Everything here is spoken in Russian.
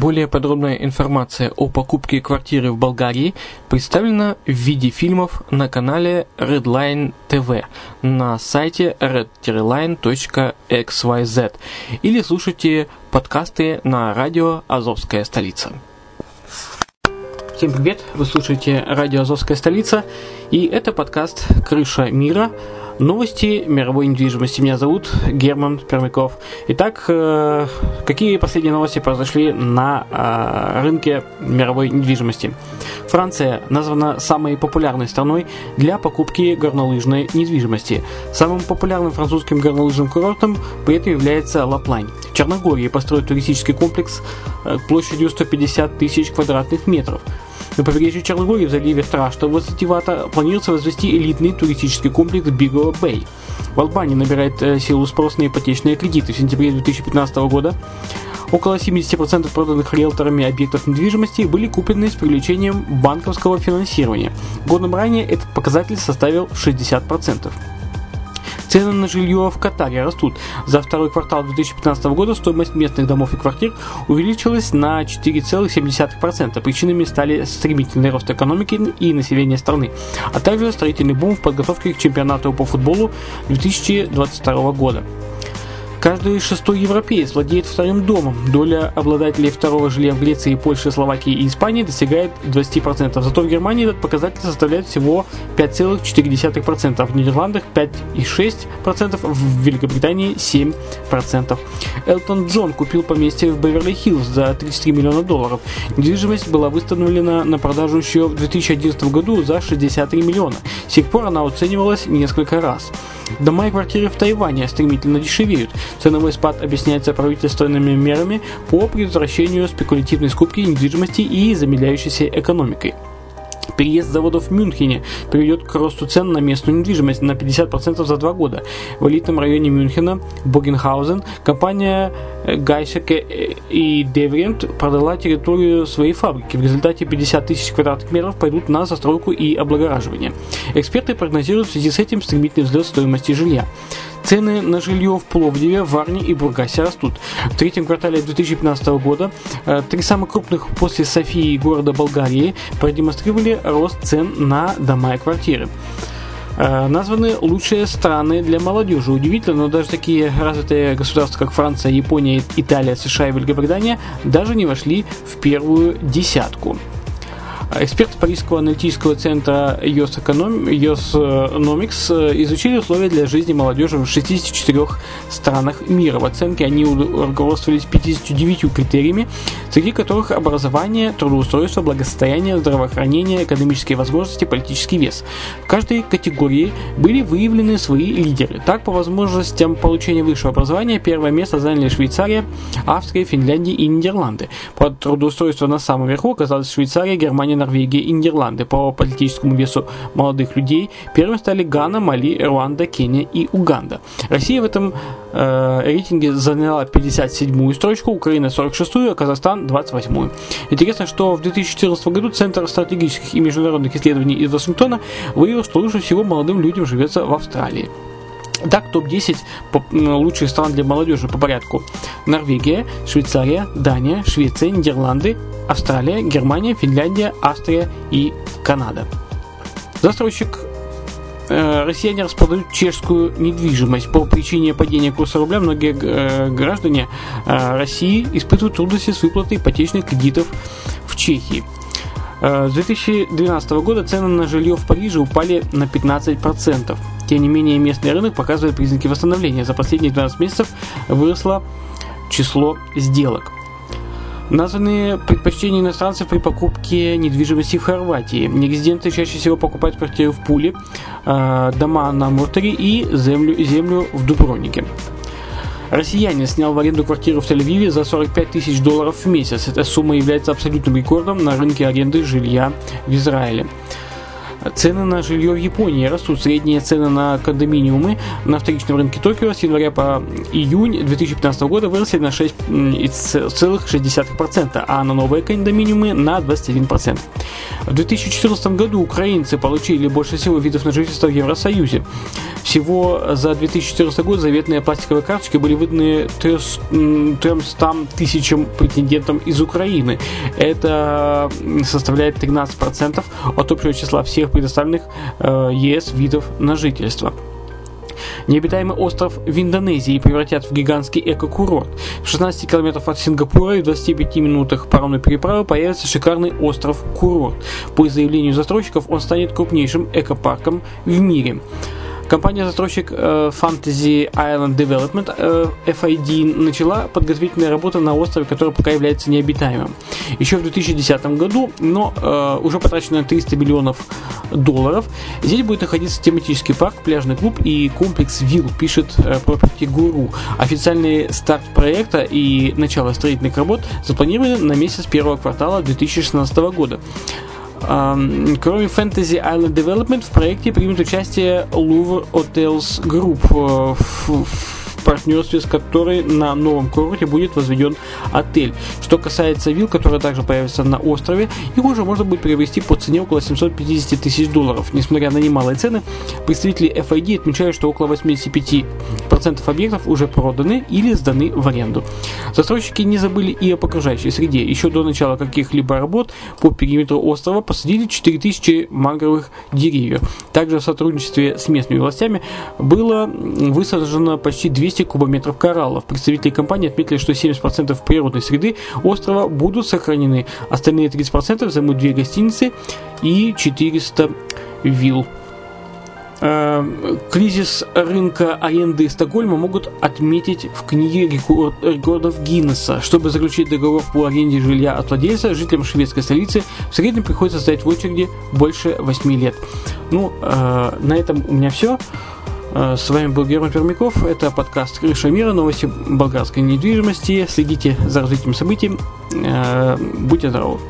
Более подробная информация о покупке квартиры в Болгарии представлена в виде фильмов на канале Redline TV на сайте red-line.xyz или слушайте подкасты на радио «Азовская столица». Всем привет! Вы слушаете радио «Азовская столица» и это подкаст «Крыша мира», Новости мировой недвижимости. Меня зовут Герман Пермяков. Итак, э, какие последние новости произошли на э, рынке мировой недвижимости? Франция названа самой популярной страной для покупки горнолыжной недвижимости. Самым популярным французским горнолыжным курортом при этом является Лаплань. В Черногории построят туристический комплекс э, площадью 150 тысяч квадратных метров. На побережье Черногории в заливе Страшта в Вата планируется возвести элитный туристический комплекс Бигова Бэй. В Албании набирает э, силу спрос на ипотечные кредиты. В сентябре 2015 года около 70% проданных риэлторами объектов недвижимости были куплены с привлечением банковского финансирования. Годом ранее этот показатель составил 60%. Цены на жилье в Катаре растут. За второй квартал 2015 года стоимость местных домов и квартир увеличилась на 4,7%. Причинами стали стремительный рост экономики и населения страны, а также строительный бум в подготовке к чемпионату по футболу 2022 года. Каждый шестой европеец владеет вторым домом. Доля обладателей второго жилья в Греции, Польше, Словакии и Испании достигает 20%. Зато в Германии этот показатель составляет всего 5,4%, в Нидерландах 5,6%, в Великобритании 7%. Элтон Джон купил поместье в Беверли-Хиллз за 33 миллиона долларов. Недвижимость была выставлена на продажу еще в 2011 году за 63 миллиона. С тех пор она оценивалась несколько раз. Дома и квартиры в Тайване стремительно дешевеют. Ценовой спад объясняется правительственными мерами по предотвращению спекулятивной скупки недвижимости и замедляющейся экономикой. Переезд заводов в Мюнхене приведет к росту цен на местную недвижимость на 50% за два года. В элитном районе Мюнхена, Богенхаузен, компания Гайсеке и Деврент продала территорию своей фабрики. В результате 50 тысяч квадратных метров пойдут на застройку и облагораживание. Эксперты прогнозируют в связи с этим стремительный взлет стоимости жилья. Цены на жилье в Пловдиве, Варне и Бургасе растут. В третьем квартале 2015 года э, три самых крупных после Софии города Болгарии продемонстрировали рост цен на дома и квартиры. Э, названы лучшие страны для молодежи. Удивительно, но даже такие развитые государства, как Франция, Япония, Италия, США и Великобритания даже не вошли в первую десятку. Эксперты Парижского аналитического центра EOS Economics э, изучили условия для жизни молодежи в 64 странах мира. В оценке они руководствовались 59 критериями, среди которых образование, трудоустройство, благосостояние, здравоохранение, экономические возможности, политический вес. В каждой категории были выявлены свои лидеры. Так, по возможностям получения высшего образования первое место заняли Швейцария, Австрия, Финляндия и Нидерланды. По трудоустройству на самом верху оказалась Швейцария, Германия, Норвегия и Нидерланды. По политическому весу молодых людей первыми стали Гана, Мали, Руанда, Кения и Уганда. Россия в этом э, рейтинге заняла 57-ю строчку, Украина 46-ю, а Казахстан 28-ю. Интересно, что в 2014 году Центр стратегических и международных исследований из Вашингтона выявил, что лучше всего молодым людям живется в Австралии. Так, топ-10 лучших стран для молодежи по порядку. Норвегия, Швейцария, Дания, Швеция, Нидерланды, Австралия, Германия, Финляндия, Австрия и Канада. Застройщик э, россияне распродают чешскую недвижимость. По причине падения курса рубля многие э, граждане э, России испытывают трудности с выплатой ипотечных кредитов в Чехии. С 2012 года цены на жилье в Париже упали на 15%. Тем не менее, местный рынок показывает признаки восстановления. За последние 12 месяцев выросло число сделок. Названы предпочтения иностранцев при покупке недвижимости в Хорватии. Нерезиденты чаще всего покупают квартиры в Пуле, э, дома на Муртере и землю, землю в Дубровнике. Россиянин снял в аренду квартиру в Тель-Авиве за 45 тысяч долларов в месяц. Эта сумма является абсолютным рекордом на рынке аренды жилья в Израиле. Цены на жилье в Японии растут. Средние цены на кондоминиумы на вторичном рынке Токио с января по июнь 2015 года выросли на 6,6%, а на новые кондоминиумы на 21%. В 2014 году украинцы получили больше всего видов на жительство в Евросоюзе. Всего за 2014 год заветные пластиковые карточки были выданы 300 тысячам претендентам из Украины. Это составляет 13% от общего числа всех предоставленных э, ЕС видов на жительство. Необитаемый остров в Индонезии превратят в гигантский эко-курорт. В 16 километров от Сингапура и в 25 минутах паромной переправы появится шикарный остров-курорт. По заявлению застройщиков он станет крупнейшим экопарком в мире. Компания-застройщик э, Fantasy Island Development э, FID начала подготовительные работы на острове, который пока является необитаемым. Еще в 2010 году, но э, уже потрачено 300 миллионов долларов. Здесь будет находиться тематический парк, пляжный клуб и комплекс вилл, пишет Property Guru. Официальный старт проекта и начало строительных работ запланированы на месяц первого квартала 2016 года. Кроме Fantasy Island Development в проекте примет участие Louvre Hotels Group э, в партнерстве с которой на новом курорте будет возведен отель. Что касается вилл, которые также появятся на острове, их уже можно будет приобрести по цене около 750 тысяч долларов. Несмотря на немалые цены, представители FID отмечают, что около 85% объектов уже проданы или сданы в аренду. Застройщики не забыли и о окружающей среде. Еще до начала каких-либо работ по периметру острова посадили 4000 мангровых деревьев. Также в сотрудничестве с местными властями было высажено почти 200 200 кубометров кораллов. Представители компании отметили, что 70% природной среды острова будут сохранены. Остальные 30% займут две гостиницы и 400 вилл. Э, кризис рынка аренды Стокгольма могут отметить в книге рекордов Гиннесса. Чтобы заключить договор по аренде жилья от владельца, жителям шведской столицы в среднем приходится стоять в очереди больше 8 лет. Ну, э, на этом у меня все. Э, с вами был Герман Пермяков. Это подкаст «Крыша мира. Новости болгарской недвижимости». Следите за развитием событий. Э, будьте здоровы.